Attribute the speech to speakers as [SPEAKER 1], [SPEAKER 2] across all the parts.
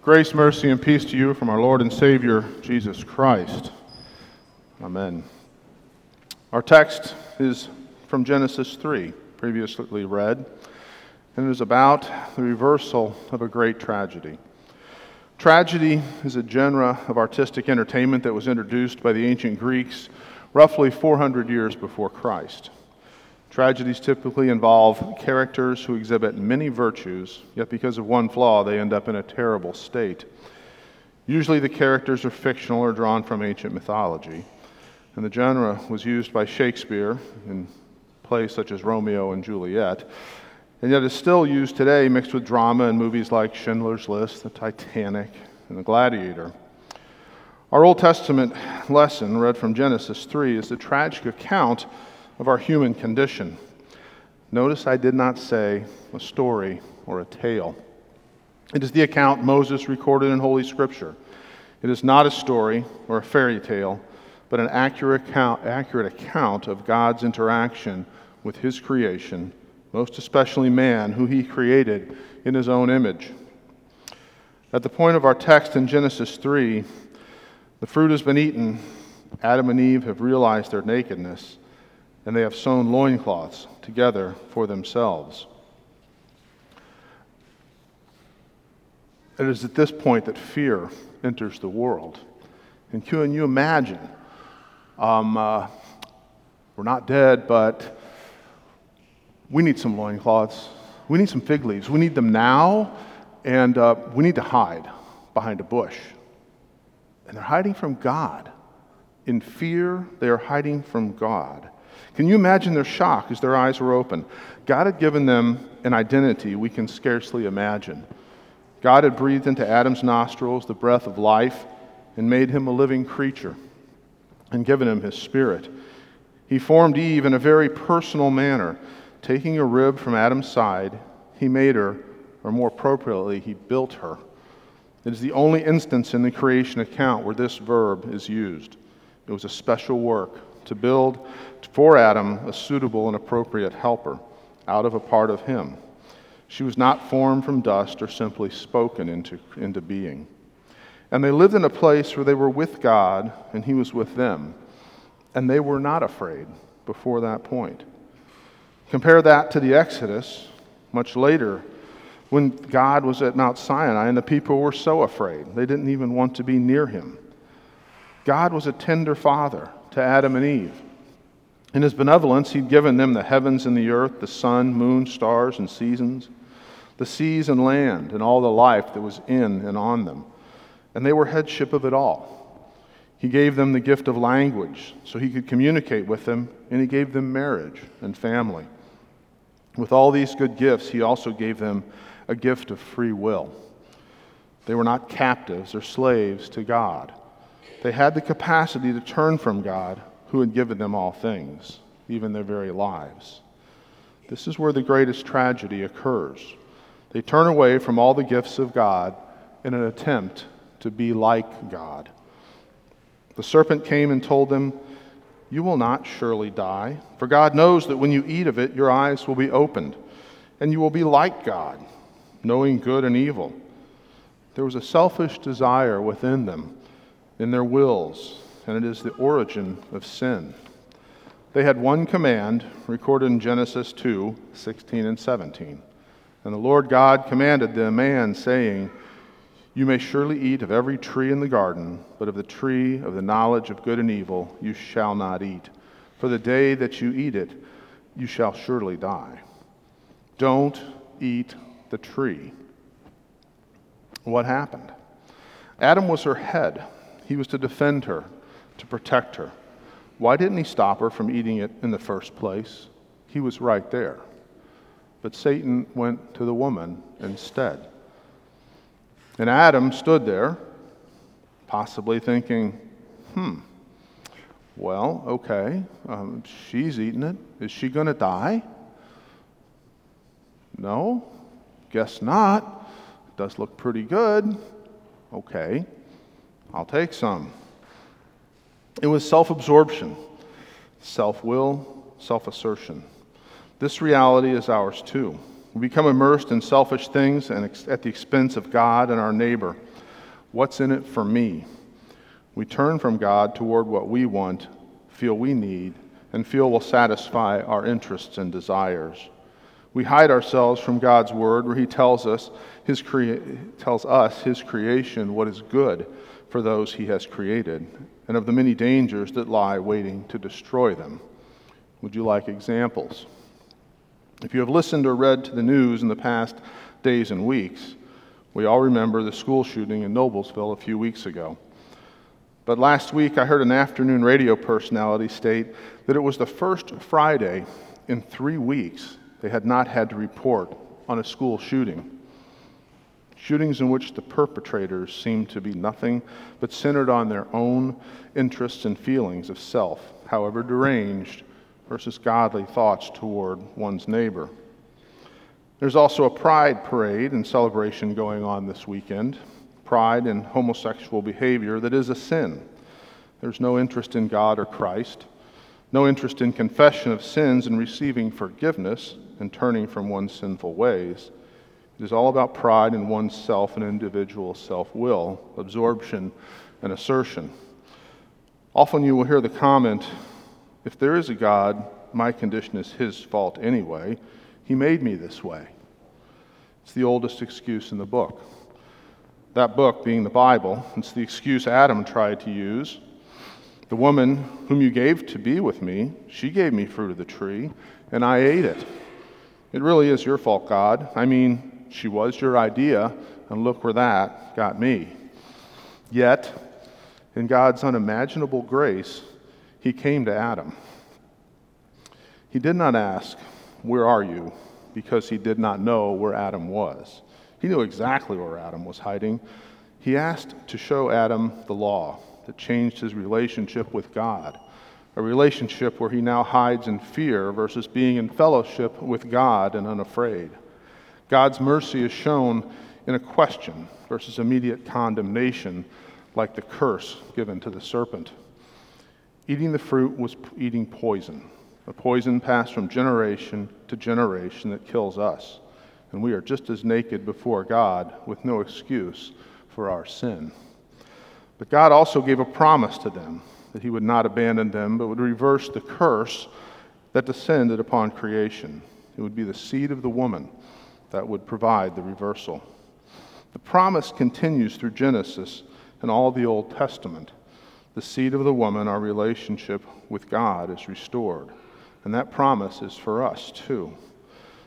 [SPEAKER 1] Grace, mercy, and peace to you from our Lord and Savior, Jesus Christ. Amen. Our text is from Genesis 3, previously read, and it is about the reversal of a great tragedy. Tragedy is a genre of artistic entertainment that was introduced by the ancient Greeks roughly 400 years before Christ. Tragedies typically involve characters who exhibit many virtues, yet because of one flaw, they end up in a terrible state. Usually, the characters are fictional or drawn from ancient mythology, and the genre was used by Shakespeare in plays such as Romeo and Juliet, and yet is still used today mixed with drama in movies like Schindler's List, The Titanic, and The Gladiator. Our Old Testament lesson, read from Genesis 3, is the tragic account of our human condition. Notice I did not say a story or a tale. It is the account Moses recorded in Holy Scripture. It is not a story or a fairy tale, but an accurate account, accurate account of God's interaction with His creation, most especially man, who He created in His own image. At the point of our text in Genesis 3, the fruit has been eaten. Adam and Eve have realized their nakedness and they have sewn loincloths together for themselves. It is at this point that fear enters the world. And can you imagine? Um, uh, we're not dead, but we need some loincloths. We need some fig leaves. We need them now, and uh, we need to hide behind a bush. And they're hiding from God. In fear, they are hiding from God. Can you imagine their shock as their eyes were open? God had given them an identity we can scarcely imagine. God had breathed into Adam's nostrils the breath of life and made him a living creature and given him his spirit. He formed Eve in a very personal manner. Taking a rib from Adam's side, he made her, or more appropriately, he built her. It is the only instance in the creation account where this verb is used. It was a special work to build for Adam a suitable and appropriate helper out of a part of him. She was not formed from dust or simply spoken into, into being. And they lived in a place where they were with God and He was with them. And they were not afraid before that point. Compare that to the Exodus, much later, when God was at Mount Sinai and the people were so afraid. They didn't even want to be near Him. God was a tender father to Adam and Eve. In his benevolence, he'd given them the heavens and the earth, the sun, moon, stars, and seasons, the seas and land, and all the life that was in and on them. And they were headship of it all. He gave them the gift of language so he could communicate with them, and he gave them marriage and family. With all these good gifts, he also gave them a gift of free will. They were not captives or slaves to God. They had the capacity to turn from God, who had given them all things, even their very lives. This is where the greatest tragedy occurs. They turn away from all the gifts of God in an attempt to be like God. The serpent came and told them, You will not surely die, for God knows that when you eat of it, your eyes will be opened, and you will be like God, knowing good and evil. There was a selfish desire within them in their wills, and it is the origin of sin. They had one command recorded in Genesis 2 16 and 17. And the Lord God commanded the man, saying, You may surely eat of every tree in the garden, but of the tree of the knowledge of good and evil you shall not eat. For the day that you eat it, you shall surely die. Don't eat the tree. What happened? Adam was her head. He was to defend her, to protect her. Why didn't he stop her from eating it in the first place? He was right there. But Satan went to the woman instead. And Adam stood there, possibly thinking, hmm, well, okay, um, she's eating it. Is she going to die? No, guess not. It does look pretty good. Okay. I'll take some. It was self absorption, self will, self assertion. This reality is ours too. We become immersed in selfish things and at the expense of God and our neighbor. What's in it for me? We turn from God toward what we want, feel we need, and feel will satisfy our interests and desires. We hide ourselves from God's word where he tells us his crea- tells us his creation what is good for those he has created and of the many dangers that lie waiting to destroy them. Would you like examples? If you have listened or read to the news in the past days and weeks, we all remember the school shooting in Noblesville a few weeks ago. But last week, I heard an afternoon radio personality state that it was the first Friday in three weeks they had not had to report on a school shooting. Shootings in which the perpetrators seemed to be nothing but centered on their own interests and feelings of self, however deranged, versus godly thoughts toward one's neighbor. There's also a pride parade and celebration going on this weekend. Pride in homosexual behavior that is a sin. There's no interest in God or Christ, no interest in confession of sins and receiving forgiveness and turning from one's sinful ways. It is all about pride in oneself and individual self will, absorption, and assertion. Often you will hear the comment if there is a God, my condition is his fault anyway. He made me this way. It's the oldest excuse in the book. That book being the Bible, it's the excuse Adam tried to use. The woman whom you gave to be with me, she gave me fruit of the tree, and I ate it. It really is your fault, God. I mean, she was your idea, and look where that got me. Yet, in God's unimaginable grace, he came to Adam. He did not ask, Where are you? because he did not know where Adam was. He knew exactly where Adam was hiding. He asked to show Adam the law that changed his relationship with God, a relationship where he now hides in fear versus being in fellowship with God and unafraid. God's mercy is shown in a question versus immediate condemnation, like the curse given to the serpent. Eating the fruit was eating poison, a poison passed from generation to generation that kills us. And we are just as naked before God with no excuse for our sin. But God also gave a promise to them that He would not abandon them, but would reverse the curse that descended upon creation. It would be the seed of the woman that would provide the reversal. The promise continues through Genesis and all the Old Testament. The seed of the woman, our relationship with God, is restored. And that promise is for us too.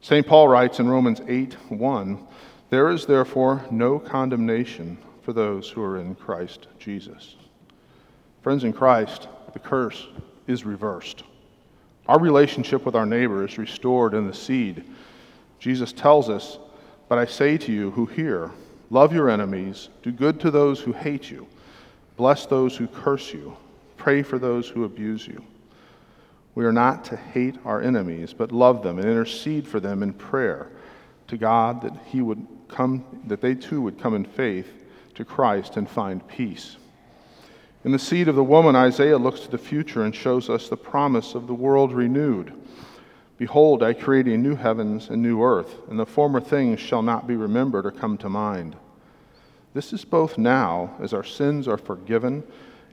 [SPEAKER 1] St. Paul writes in Romans 8 1 There is therefore no condemnation for those who are in Christ Jesus. Friends in Christ, the curse is reversed. Our relationship with our neighbor is restored in the seed Jesus tells us, But I say to you who hear, love your enemies, do good to those who hate you, bless those who curse you, pray for those who abuse you. We are not to hate our enemies, but love them and intercede for them in prayer to God that he would come that they too would come in faith to Christ and find peace. In the seed of the woman, Isaiah looks to the future and shows us the promise of the world renewed. Behold, I create a new heavens and new earth, and the former things shall not be remembered or come to mind. This is both now, as our sins are forgiven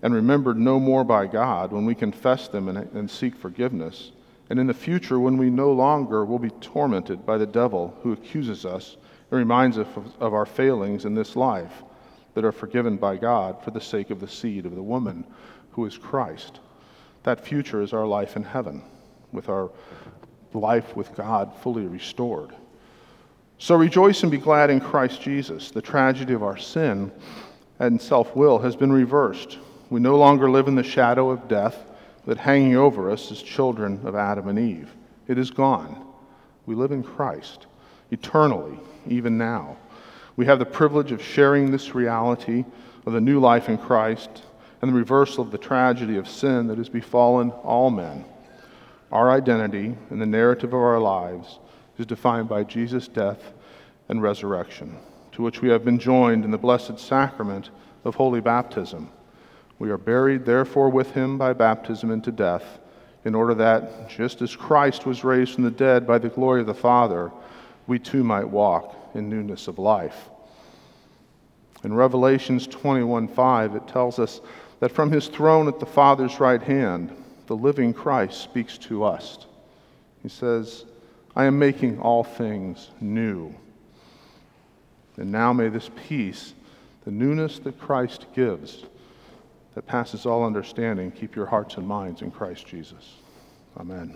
[SPEAKER 1] and remembered no more by God when we confess them and, and seek forgiveness, and in the future when we no longer will be tormented by the devil who accuses us and reminds us of, of our failings in this life that are forgiven by God for the sake of the seed of the woman who is Christ. That future is our life in heaven with our life with God fully restored. So rejoice and be glad in Christ Jesus. The tragedy of our sin and self will has been reversed. We no longer live in the shadow of death that hanging over us as children of Adam and Eve. It is gone. We live in Christ eternally, even now. We have the privilege of sharing this reality of the new life in Christ and the reversal of the tragedy of sin that has befallen all men. Our identity and the narrative of our lives is defined by Jesus' death and resurrection, to which we have been joined in the blessed sacrament of holy baptism. We are buried, therefore, with him by baptism into death, in order that, just as Christ was raised from the dead by the glory of the Father, we too might walk in newness of life. In Revelations 21:5, it tells us that from his throne at the Father's right hand, the living Christ speaks to us. He says, I am making all things new. And now may this peace, the newness that Christ gives, that passes all understanding, keep your hearts and minds in Christ Jesus. Amen.